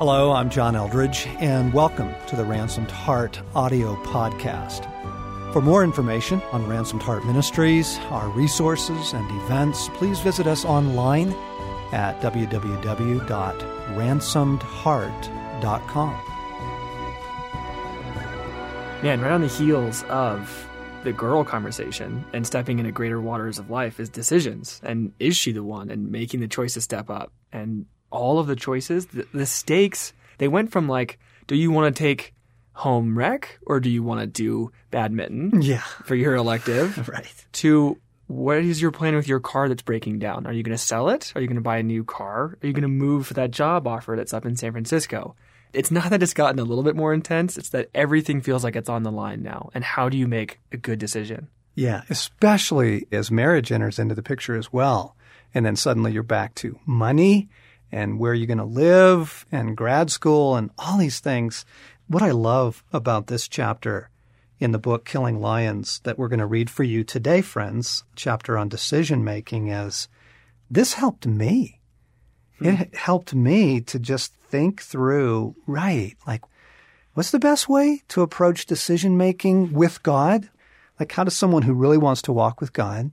Hello, I'm John Eldredge, and welcome to the Ransomed Heart audio podcast. For more information on Ransomed Heart Ministries, our resources, and events, please visit us online at www.ransomedheart.com. Man, right on the heels of the girl conversation and stepping into greater waters of life is decisions. And is she the one? And making the choice to step up. And all of the choices, the, the stakes, they went from like, do you want to take home rec or do you want to do badminton Yeah. for your elective? Right. to what is your plan with your car that's breaking down? Are you going to sell it? Are you going to buy a new car? Are you going to move for that job offer that's up in San Francisco? It's not that it's gotten a little bit more intense, it's that everything feels like it's on the line now. And how do you make a good decision? Yeah, especially as marriage enters into the picture as well. And then suddenly you're back to money and where you're going to live and grad school and all these things. What I love about this chapter in the book Killing Lions that we're going to read for you today, friends, chapter on decision making is this helped me. Hmm. It helped me to just think through, right, like what's the best way to approach decision making with God? Like, how does someone who really wants to walk with God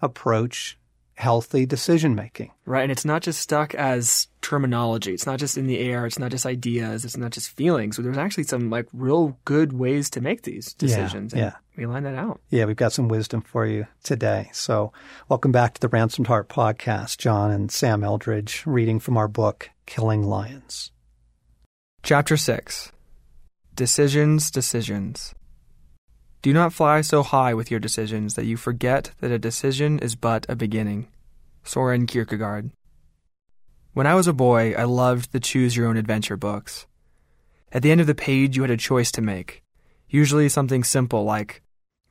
approach healthy decision making? Right. And it's not just stuck as terminology. It's not just in the air. It's not just ideas. It's not just feelings. So there's actually some like real good ways to make these decisions. and yeah. We line that out. Yeah, we've got some wisdom for you today. So, welcome back to the Ransomed Heart podcast. John and Sam Eldredge reading from our book, Killing Lions. Chapter 6 Decisions, Decisions. Do not fly so high with your decisions that you forget that a decision is but a beginning. Soren Kierkegaard. When I was a boy, I loved the choose your own adventure books. At the end of the page, you had a choice to make. Usually something simple like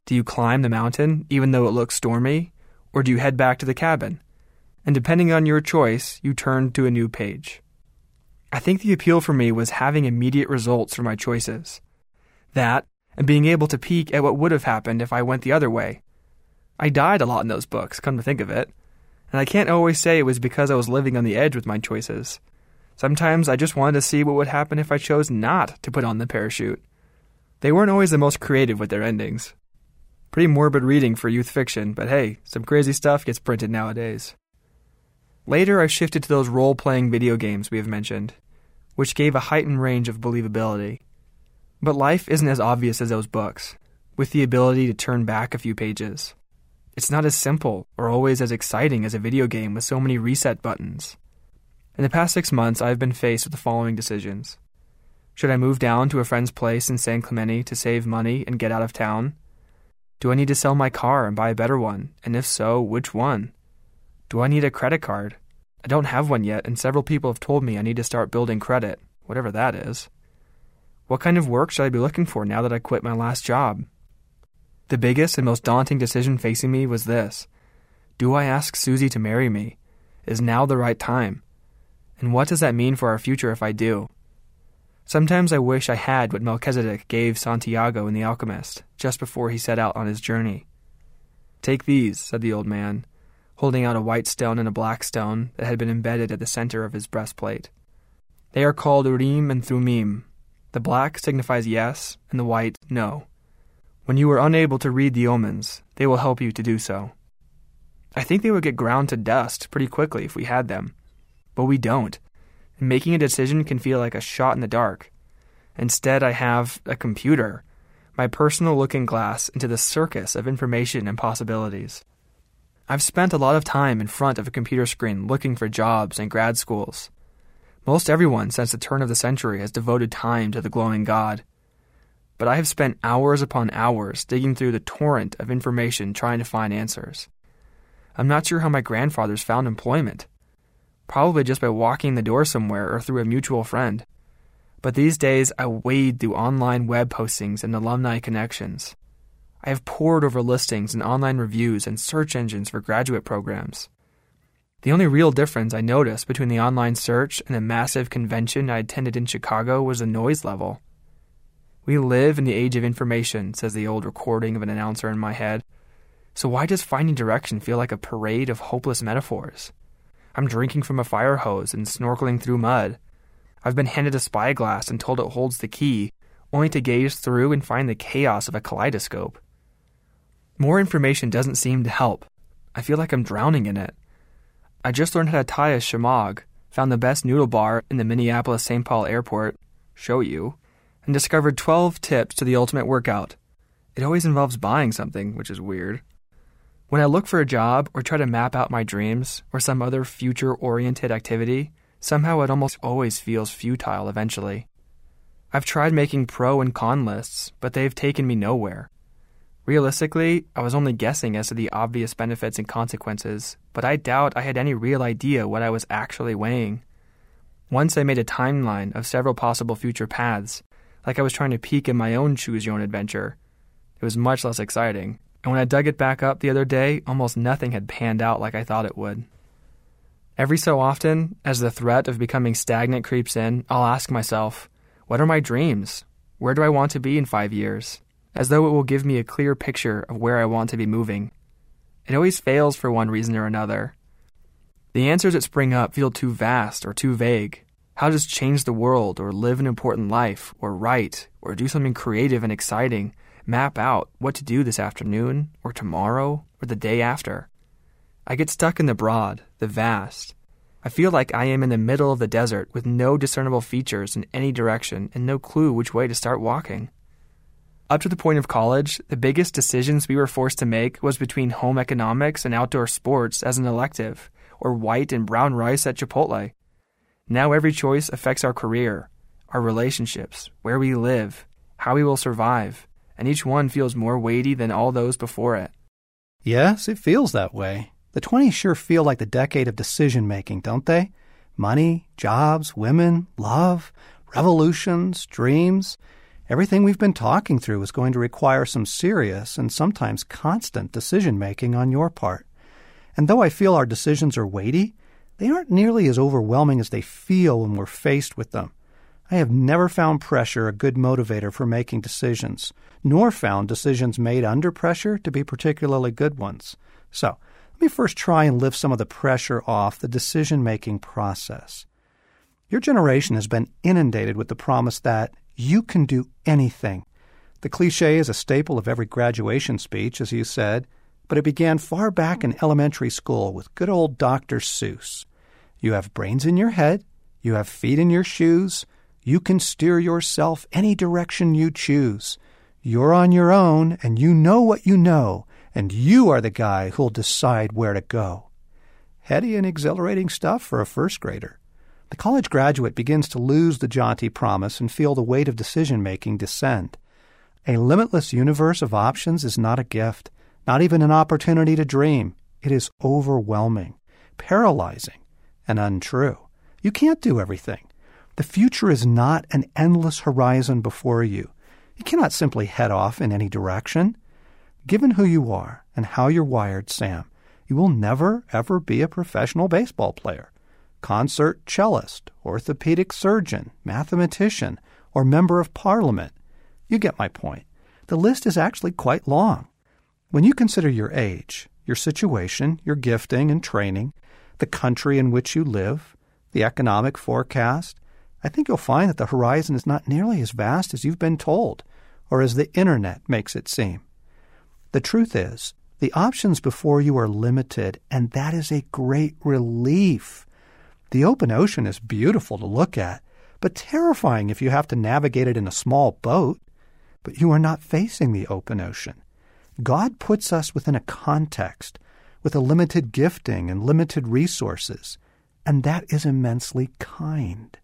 Do you climb the mountain even though it looks stormy? Or do you head back to the cabin? And depending on your choice, you turned to a new page. I think the appeal for me was having immediate results for my choices. That, and being able to peek at what would have happened if I went the other way. I died a lot in those books, come to think of it, and I can't always say it was because I was living on the edge with my choices. Sometimes I just wanted to see what would happen if I chose not to put on the parachute. They weren't always the most creative with their endings. Pretty morbid reading for youth fiction, but hey, some crazy stuff gets printed nowadays. Later, I shifted to those role playing video games we have mentioned, which gave a heightened range of believability. But life isn't as obvious as those books, with the ability to turn back a few pages. It's not as simple or always as exciting as a video game with so many reset buttons. In the past six months, I have been faced with the following decisions. Should I move down to a friend's place in San Clemente to save money and get out of town? Do I need to sell my car and buy a better one? And if so, which one? Do I need a credit card? I don't have one yet, and several people have told me I need to start building credit, whatever that is. What kind of work should I be looking for now that I quit my last job? The biggest and most daunting decision facing me was this Do I ask Susie to marry me? Is now the right time? And what does that mean for our future if I do? Sometimes I wish I had what Melchizedek gave Santiago in The Alchemist just before he set out on his journey. Take these, said the old man, holding out a white stone and a black stone that had been embedded at the center of his breastplate. They are called Urim and Thummim. The black signifies yes, and the white no. When you are unable to read the omens, they will help you to do so. I think they would get ground to dust pretty quickly if we had them, but we don't. And making a decision can feel like a shot in the dark. Instead, I have a computer, my personal looking glass into the circus of information and possibilities. I've spent a lot of time in front of a computer screen looking for jobs and grad schools. Most everyone since the turn of the century has devoted time to the glowing god. But I have spent hours upon hours digging through the torrent of information trying to find answers. I'm not sure how my grandfathers found employment. Probably just by walking the door somewhere or through a mutual friend. But these days I wade through online web postings and alumni connections. I have pored over listings and online reviews and search engines for graduate programs. The only real difference I noticed between the online search and the massive convention I attended in Chicago was the noise level. We live in the age of information, says the old recording of an announcer in my head. So why does finding direction feel like a parade of hopeless metaphors? I'm drinking from a fire hose and snorkeling through mud. I've been handed a spyglass and told it holds the key, only to gaze through and find the chaos of a kaleidoscope. More information doesn't seem to help. I feel like I'm drowning in it. I just learned how to tie a shemagh, found the best noodle bar in the Minneapolis St. Paul airport, show you, and discovered 12 tips to the ultimate workout. It always involves buying something, which is weird. When I look for a job or try to map out my dreams or some other future oriented activity, somehow it almost always feels futile eventually. I've tried making pro and con lists, but they've taken me nowhere. Realistically, I was only guessing as to the obvious benefits and consequences, but I doubt I had any real idea what I was actually weighing. Once I made a timeline of several possible future paths, like I was trying to peek in my own choose your own adventure. It was much less exciting, and when I dug it back up the other day, almost nothing had panned out like I thought it would. Every so often, as the threat of becoming stagnant creeps in, I'll ask myself, what are my dreams? Where do I want to be in five years? As though it will give me a clear picture of where I want to be moving. It always fails for one reason or another. The answers that spring up feel too vast or too vague. How does change the world, or live an important life, or write, or do something creative and exciting map out what to do this afternoon, or tomorrow, or the day after? I get stuck in the broad, the vast. I feel like I am in the middle of the desert with no discernible features in any direction and no clue which way to start walking. Up to the point of college, the biggest decisions we were forced to make was between home economics and outdoor sports as an elective, or white and brown rice at Chipotle. Now every choice affects our career, our relationships, where we live, how we will survive, and each one feels more weighty than all those before it. Yes, it feels that way. The 20s sure feel like the decade of decision making, don't they? Money, jobs, women, love, revolutions, dreams. Everything we've been talking through is going to require some serious and sometimes constant decision making on your part. And though I feel our decisions are weighty, they aren't nearly as overwhelming as they feel when we're faced with them. I have never found pressure a good motivator for making decisions, nor found decisions made under pressure to be particularly good ones. So, let me first try and lift some of the pressure off the decision making process. Your generation has been inundated with the promise that you can do anything. The cliche is a staple of every graduation speech, as you said, but it began far back in elementary school with good old Dr. Seuss. You have brains in your head, you have feet in your shoes, you can steer yourself any direction you choose. You're on your own, and you know what you know, and you are the guy who'll decide where to go. Heady and exhilarating stuff for a first grader. The college graduate begins to lose the jaunty promise and feel the weight of decision making descend. A limitless universe of options is not a gift, not even an opportunity to dream. It is overwhelming, paralyzing, and untrue. You can't do everything. The future is not an endless horizon before you. You cannot simply head off in any direction. Given who you are and how you're wired, Sam, you will never, ever be a professional baseball player concert cellist, orthopedic surgeon, mathematician, or member of parliament. You get my point. The list is actually quite long. When you consider your age, your situation, your gifting and training, the country in which you live, the economic forecast, I think you'll find that the horizon is not nearly as vast as you've been told, or as the Internet makes it seem. The truth is, the options before you are limited, and that is a great relief. The open ocean is beautiful to look at, but terrifying if you have to navigate it in a small boat. But you are not facing the open ocean. God puts us within a context with a limited gifting and limited resources, and that is immensely kind.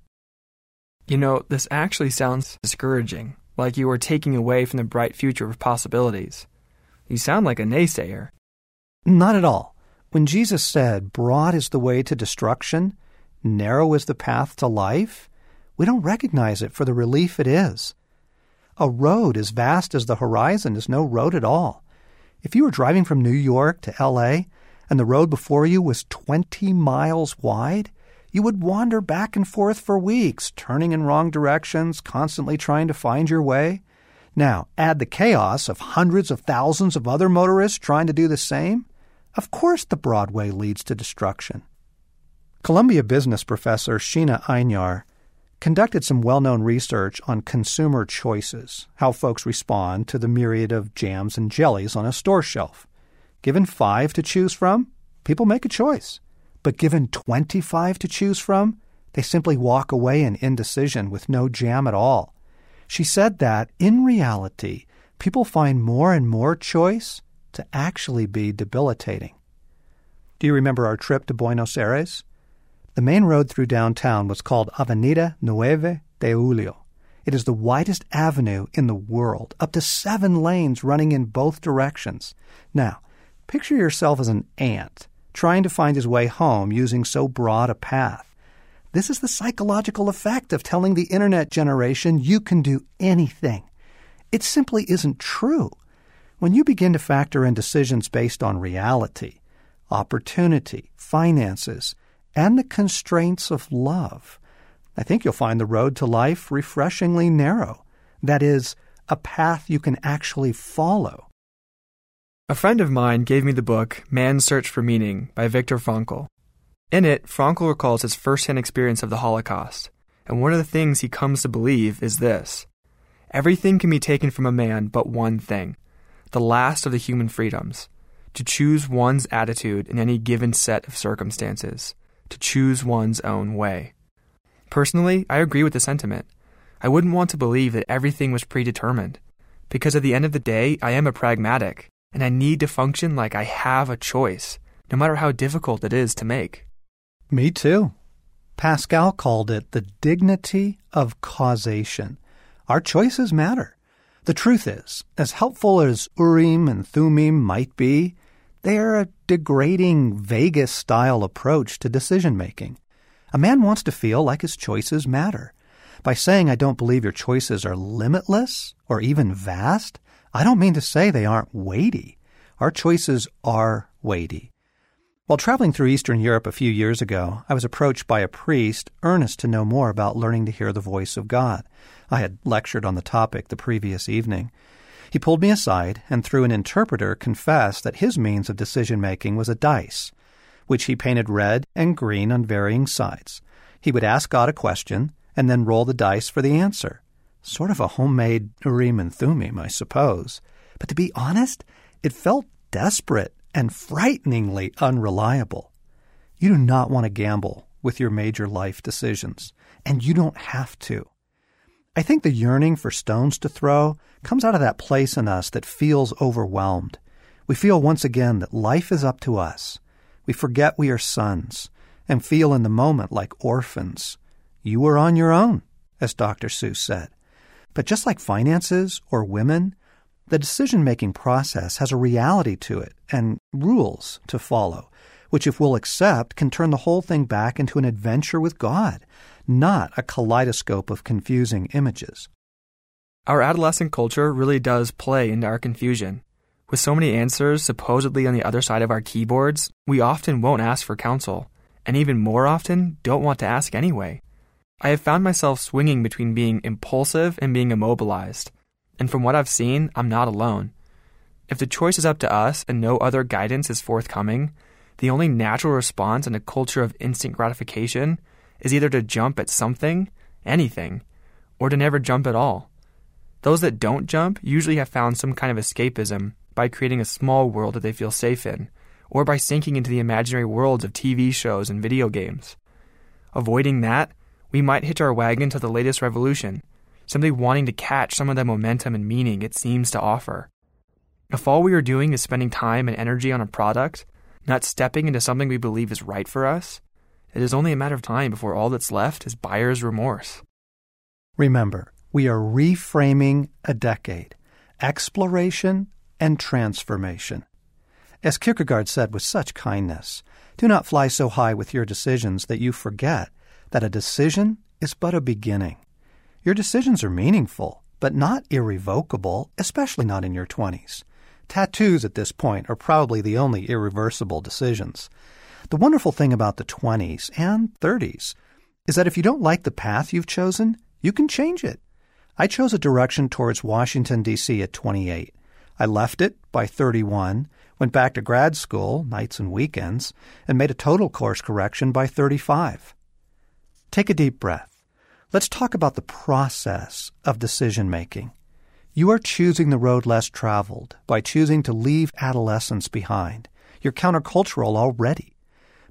You know, this actually sounds discouraging, like you are taking away from the bright future of possibilities. You sound like a naysayer. Not at all. When Jesus said, Broad is the way to destruction, narrow is the path to life, we don't recognize it for the relief it is. A road as vast as the horizon is no road at all. If you were driving from New York to L.A. and the road before you was 20 miles wide, you would wander back and forth for weeks, turning in wrong directions, constantly trying to find your way. Now, add the chaos of hundreds of thousands of other motorists trying to do the same. Of course, the Broadway leads to destruction. Columbia business professor Sheena Iyengar conducted some well known research on consumer choices, how folks respond to the myriad of jams and jellies on a store shelf. Given five to choose from, people make a choice. But given 25 to choose from, they simply walk away in indecision with no jam at all. She said that, in reality, people find more and more choice to actually be debilitating. Do you remember our trip to Buenos Aires? The main road through downtown was called Avenida Nueve de Julio. It is the widest avenue in the world, up to seven lanes running in both directions. Now, picture yourself as an ant trying to find his way home using so broad a path. This is the psychological effect of telling the internet generation you can do anything. It simply isn't true. When you begin to factor in decisions based on reality, opportunity, finances, and the constraints of love, I think you'll find the road to life refreshingly narrow. That is, a path you can actually follow. A friend of mine gave me the book Man's Search for Meaning by Viktor Frankl. In it, Frankl recalls his firsthand experience of the Holocaust, and one of the things he comes to believe is this everything can be taken from a man but one thing, the last of the human freedoms to choose one's attitude in any given set of circumstances, to choose one's own way. Personally, I agree with the sentiment. I wouldn't want to believe that everything was predetermined, because at the end of the day, I am a pragmatic, and I need to function like I have a choice, no matter how difficult it is to make. Me too. Pascal called it the dignity of causation. Our choices matter. The truth is, as helpful as Urim and Thummim might be, they are a degrading, Vegas style approach to decision making. A man wants to feel like his choices matter. By saying I don't believe your choices are limitless or even vast, I don't mean to say they aren't weighty. Our choices are weighty. While traveling through Eastern Europe a few years ago, I was approached by a priest earnest to know more about learning to hear the voice of God. I had lectured on the topic the previous evening. He pulled me aside and, through an interpreter, confessed that his means of decision making was a dice, which he painted red and green on varying sides. He would ask God a question and then roll the dice for the answer. Sort of a homemade Urim and Thummim, I suppose. But to be honest, it felt desperate and frighteningly unreliable. You do not want to gamble with your major life decisions, and you don't have to. I think the yearning for stones to throw comes out of that place in us that feels overwhelmed. We feel once again that life is up to us. We forget we are sons and feel in the moment like orphans. You were on your own, as Dr. Seuss said. But just like finances or women, the decision making process has a reality to it and rules to follow, which, if we'll accept, can turn the whole thing back into an adventure with God not a kaleidoscope of confusing images. Our adolescent culture really does play into our confusion. With so many answers supposedly on the other side of our keyboards, we often won't ask for counsel, and even more often, don't want to ask anyway. I have found myself swinging between being impulsive and being immobilized, and from what I've seen, I'm not alone. If the choice is up to us and no other guidance is forthcoming, the only natural response in a culture of instant gratification is either to jump at something, anything, or to never jump at all. Those that don't jump usually have found some kind of escapism by creating a small world that they feel safe in, or by sinking into the imaginary worlds of TV shows and video games. Avoiding that, we might hitch our wagon to the latest revolution, simply wanting to catch some of the momentum and meaning it seems to offer. If all we are doing is spending time and energy on a product, not stepping into something we believe is right for us, it is only a matter of time before all that's left is buyer's remorse. Remember, we are reframing a decade exploration and transformation. As Kierkegaard said with such kindness, do not fly so high with your decisions that you forget that a decision is but a beginning. Your decisions are meaningful, but not irrevocable, especially not in your 20s. Tattoos at this point are probably the only irreversible decisions. The wonderful thing about the 20s and 30s is that if you don't like the path you've chosen, you can change it. I chose a direction towards Washington, D.C. at 28. I left it by 31, went back to grad school, nights and weekends, and made a total course correction by 35. Take a deep breath. Let's talk about the process of decision making. You are choosing the road less traveled by choosing to leave adolescence behind. You're countercultural already.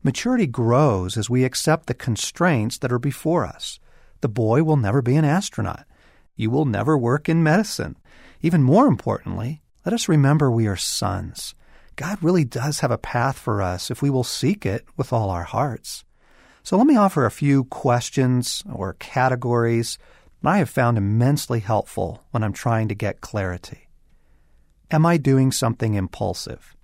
Maturity grows as we accept the constraints that are before us. The boy will never be an astronaut. You will never work in medicine. Even more importantly, let us remember we are sons. God really does have a path for us if we will seek it with all our hearts. So let me offer a few questions or categories that I have found immensely helpful when I'm trying to get clarity. Am I doing something impulsive?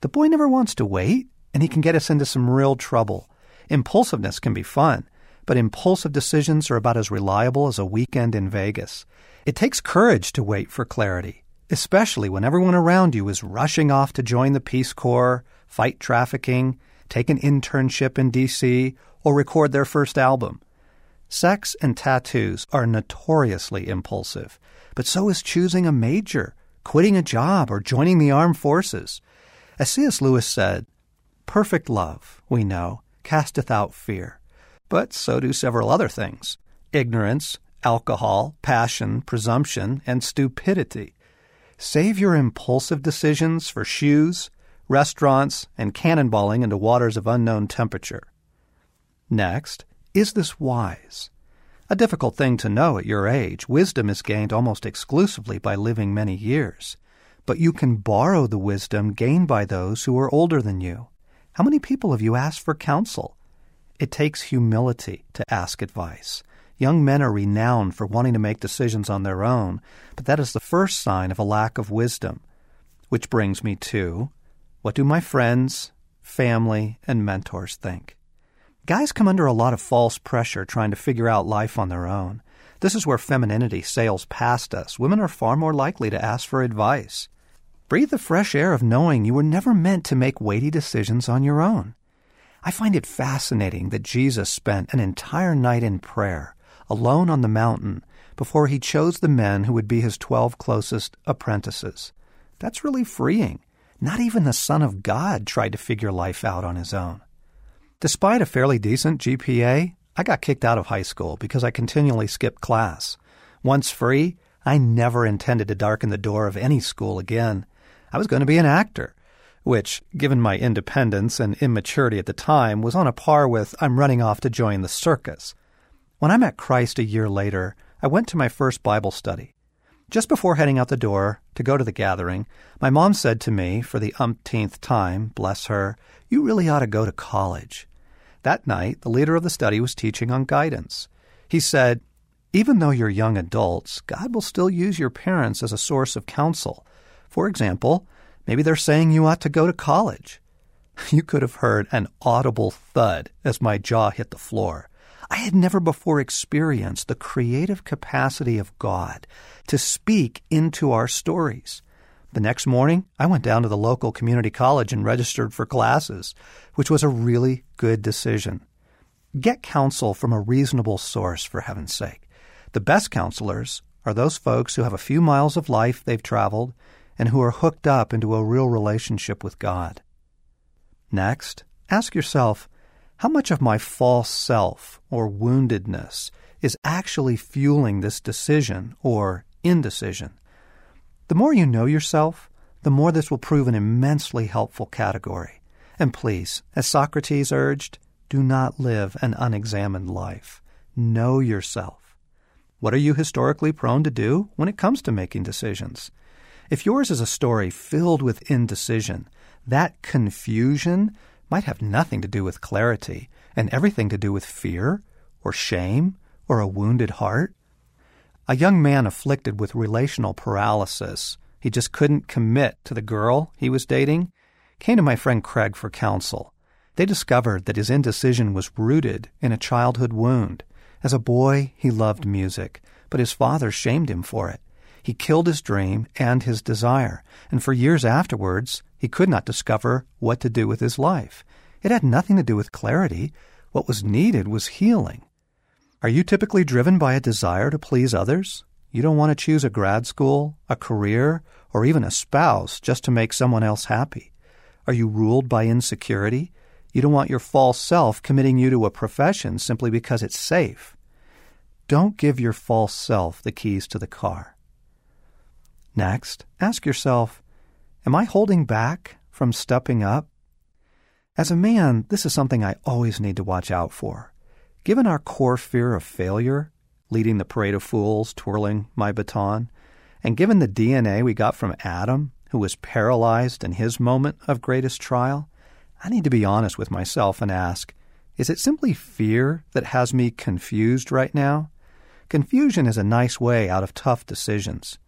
The boy never wants to wait, and he can get us into some real trouble. Impulsiveness can be fun, but impulsive decisions are about as reliable as a weekend in Vegas. It takes courage to wait for clarity, especially when everyone around you is rushing off to join the Peace Corps, fight trafficking, take an internship in D.C., or record their first album. Sex and tattoos are notoriously impulsive, but so is choosing a major, quitting a job, or joining the armed forces. As C.S. Lewis said, Perfect love, we know, casteth out fear. But so do several other things ignorance, alcohol, passion, presumption, and stupidity. Save your impulsive decisions for shoes, restaurants, and cannonballing into waters of unknown temperature. Next, is this wise? A difficult thing to know at your age. Wisdom is gained almost exclusively by living many years. But you can borrow the wisdom gained by those who are older than you. How many people have you asked for counsel? It takes humility to ask advice. Young men are renowned for wanting to make decisions on their own, but that is the first sign of a lack of wisdom. Which brings me to what do my friends, family, and mentors think? Guys come under a lot of false pressure trying to figure out life on their own. This is where femininity sails past us. Women are far more likely to ask for advice. Breathe the fresh air of knowing you were never meant to make weighty decisions on your own. I find it fascinating that Jesus spent an entire night in prayer, alone on the mountain, before he chose the men who would be his twelve closest apprentices. That's really freeing. Not even the Son of God tried to figure life out on his own. Despite a fairly decent GPA, I got kicked out of high school because I continually skipped class. Once free, I never intended to darken the door of any school again. I was going to be an actor, which, given my independence and immaturity at the time, was on a par with I'm running off to join the circus. When I met Christ a year later, I went to my first Bible study. Just before heading out the door to go to the gathering, my mom said to me for the umpteenth time, bless her, you really ought to go to college. That night, the leader of the study was teaching on guidance. He said, Even though you're young adults, God will still use your parents as a source of counsel. For example, maybe they're saying you ought to go to college. You could have heard an audible thud as my jaw hit the floor. I had never before experienced the creative capacity of God to speak into our stories. The next morning, I went down to the local community college and registered for classes, which was a really good decision. Get counsel from a reasonable source, for heaven's sake. The best counselors are those folks who have a few miles of life they've traveled and who are hooked up into a real relationship with God. Next, ask yourself how much of my false self or woundedness is actually fueling this decision or indecision? The more you know yourself, the more this will prove an immensely helpful category. And please, as Socrates urged, do not live an unexamined life. Know yourself. What are you historically prone to do when it comes to making decisions? If yours is a story filled with indecision, that confusion might have nothing to do with clarity and everything to do with fear or shame or a wounded heart. A young man afflicted with relational paralysis, he just couldn't commit to the girl he was dating, came to my friend Craig for counsel. They discovered that his indecision was rooted in a childhood wound. As a boy, he loved music, but his father shamed him for it. He killed his dream and his desire, and for years afterwards, he could not discover what to do with his life. It had nothing to do with clarity. What was needed was healing. Are you typically driven by a desire to please others? You don't want to choose a grad school, a career, or even a spouse just to make someone else happy. Are you ruled by insecurity? You don't want your false self committing you to a profession simply because it's safe. don't give your false self the keys to the car. Next, ask yourself, am I holding back from stepping up? As a man, this is something I always need to watch out for. Given our core fear of failure, leading the parade of fools, twirling my baton, and given the DNA we got from Adam, who was paralyzed in his moment of greatest trial, I need to be honest with myself and ask, is it simply fear that has me confused right now? Confusion is a nice way out of tough decisions.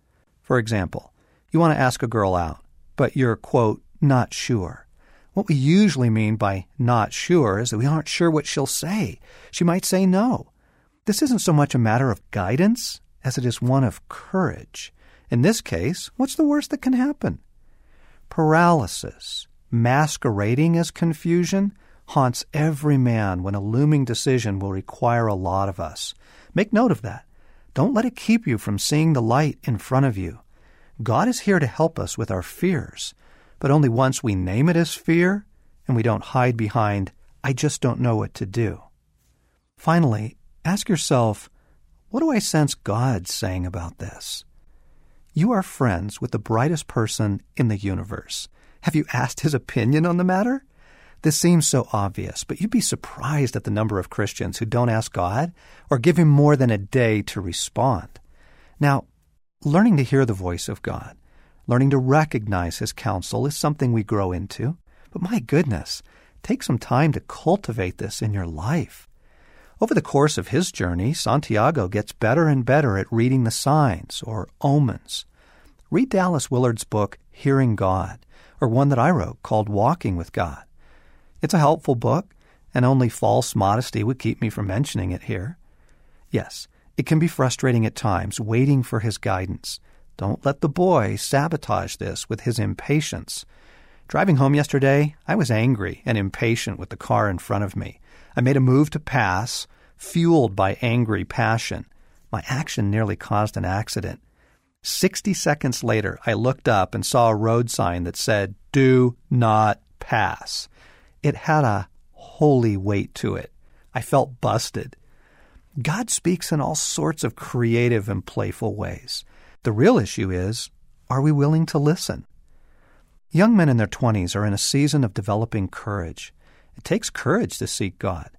For example, you want to ask a girl out, but you're, quote, not sure. What we usually mean by not sure is that we aren't sure what she'll say. She might say no. This isn't so much a matter of guidance as it is one of courage. In this case, what's the worst that can happen? Paralysis, masquerading as confusion, haunts every man when a looming decision will require a lot of us. Make note of that. Don't let it keep you from seeing the light in front of you. God is here to help us with our fears, but only once we name it as fear and we don't hide behind, I just don't know what to do. Finally, ask yourself, what do I sense God saying about this? You are friends with the brightest person in the universe. Have you asked his opinion on the matter? This seems so obvious, but you'd be surprised at the number of Christians who don't ask God or give Him more than a day to respond. Now, learning to hear the voice of God, learning to recognize His counsel is something we grow into. But my goodness, take some time to cultivate this in your life. Over the course of his journey, Santiago gets better and better at reading the signs or omens. Read Dallas Willard's book, Hearing God, or one that I wrote called Walking with God. It's a helpful book, and only false modesty would keep me from mentioning it here. Yes, it can be frustrating at times waiting for his guidance. Don't let the boy sabotage this with his impatience. Driving home yesterday, I was angry and impatient with the car in front of me. I made a move to pass, fueled by angry passion. My action nearly caused an accident. Sixty seconds later, I looked up and saw a road sign that said, Do not pass. It had a holy weight to it. I felt busted. God speaks in all sorts of creative and playful ways. The real issue is are we willing to listen? Young men in their 20s are in a season of developing courage. It takes courage to seek God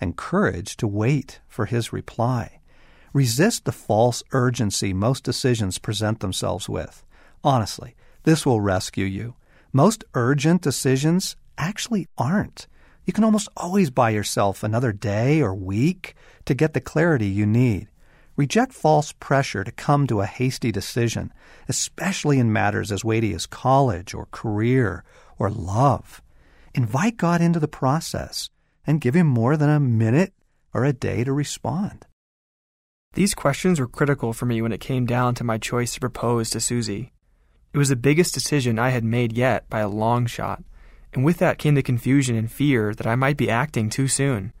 and courage to wait for His reply. Resist the false urgency most decisions present themselves with. Honestly, this will rescue you. Most urgent decisions actually aren't. You can almost always buy yourself another day or week to get the clarity you need. Reject false pressure to come to a hasty decision, especially in matters as weighty as college or career or love. Invite God into the process and give Him more than a minute or a day to respond. These questions were critical for me when it came down to my choice to propose to Susie. It was the biggest decision I had made yet by a long shot and with that came the confusion and fear that I might be acting too soon.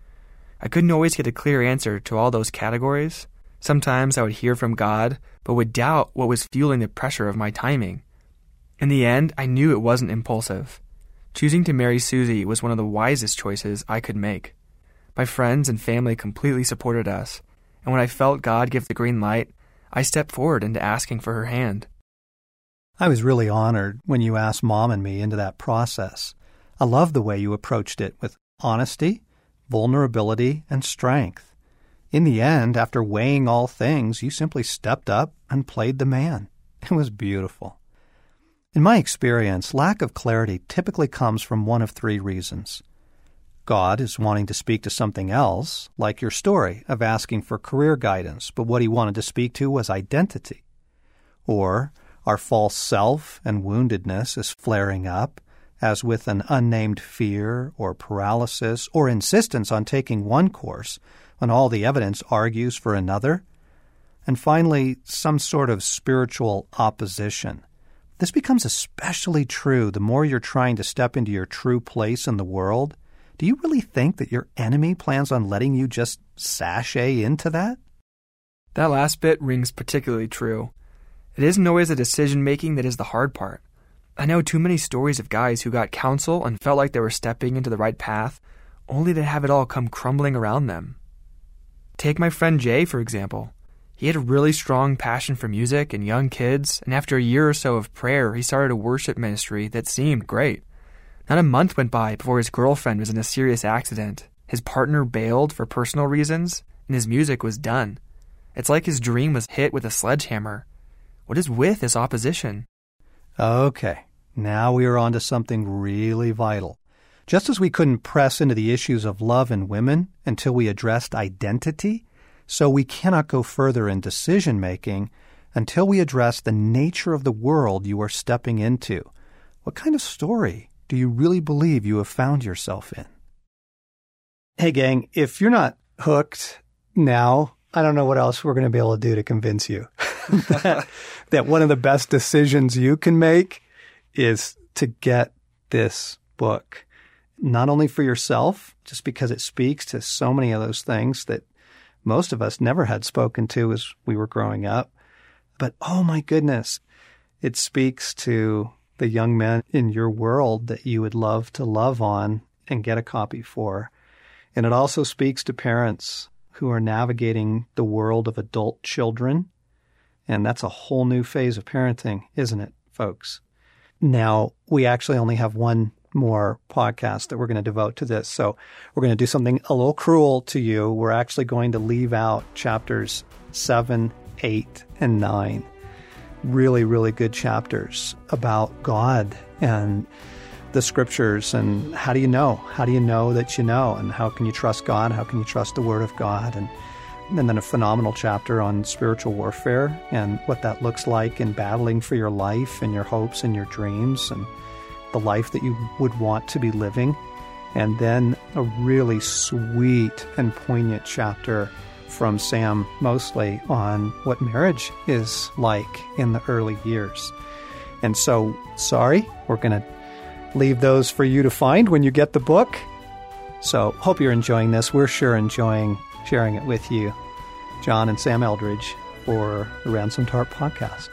I couldn't always get a clear answer to all those categories. Sometimes I would hear from God, but would doubt what was fueling the pressure of my timing. In the end, I knew it wasn't impulsive. Choosing to marry Susie was one of the wisest choices I could make. My friends and family completely supported us, and when I felt God give the green light, I stepped forward into asking for her hand. I was really honored when you asked Mom and me into that process. I love the way you approached it with honesty, vulnerability, and strength. In the end, after weighing all things, you simply stepped up and played the man. It was beautiful. In my experience, lack of clarity typically comes from one of three reasons. God is wanting to speak to something else, like your story of asking for career guidance, but what he wanted to speak to was identity. Or our false self and woundedness is flaring up, as with an unnamed fear or paralysis or insistence on taking one course when all the evidence argues for another. And finally, some sort of spiritual opposition. This becomes especially true the more you're trying to step into your true place in the world. Do you really think that your enemy plans on letting you just sashay into that? That last bit rings particularly true. It isn't always the decision making that is the hard part. I know too many stories of guys who got counsel and felt like they were stepping into the right path, only to have it all come crumbling around them. Take my friend Jay, for example. He had a really strong passion for music and young kids, and after a year or so of prayer, he started a worship ministry that seemed great. Not a month went by before his girlfriend was in a serious accident. His partner bailed for personal reasons, and his music was done. It's like his dream was hit with a sledgehammer. What is with this opposition? Okay, now we are on to something really vital. Just as we couldn't press into the issues of love and women until we addressed identity, so we cannot go further in decision making until we address the nature of the world you are stepping into. What kind of story do you really believe you have found yourself in? Hey, gang, if you're not hooked now, I don't know what else we're going to be able to do to convince you that, that one of the best decisions you can make is to get this book, not only for yourself, just because it speaks to so many of those things that most of us never had spoken to as we were growing up, but oh my goodness, it speaks to the young men in your world that you would love to love on and get a copy for. And it also speaks to parents who are navigating the world of adult children. And that's a whole new phase of parenting, isn't it, folks? Now, we actually only have one more podcast that we're going to devote to this. So we're going to do something a little cruel to you. We're actually going to leave out chapters seven, eight, and nine really, really good chapters about God and the scriptures and how do you know? How do you know that you know? And how can you trust God? How can you trust the Word of God? And, and then a phenomenal chapter on spiritual warfare and what that looks like in battling for your life and your hopes and your dreams and the life that you would want to be living. And then a really sweet and poignant chapter from Sam mostly on what marriage is like in the early years. And so, sorry, we're going to leave those for you to find when you get the book. So, hope you're enjoying this. We're sure enjoying sharing it with you, John and Sam Eldredge, for the Ransom Heart podcast.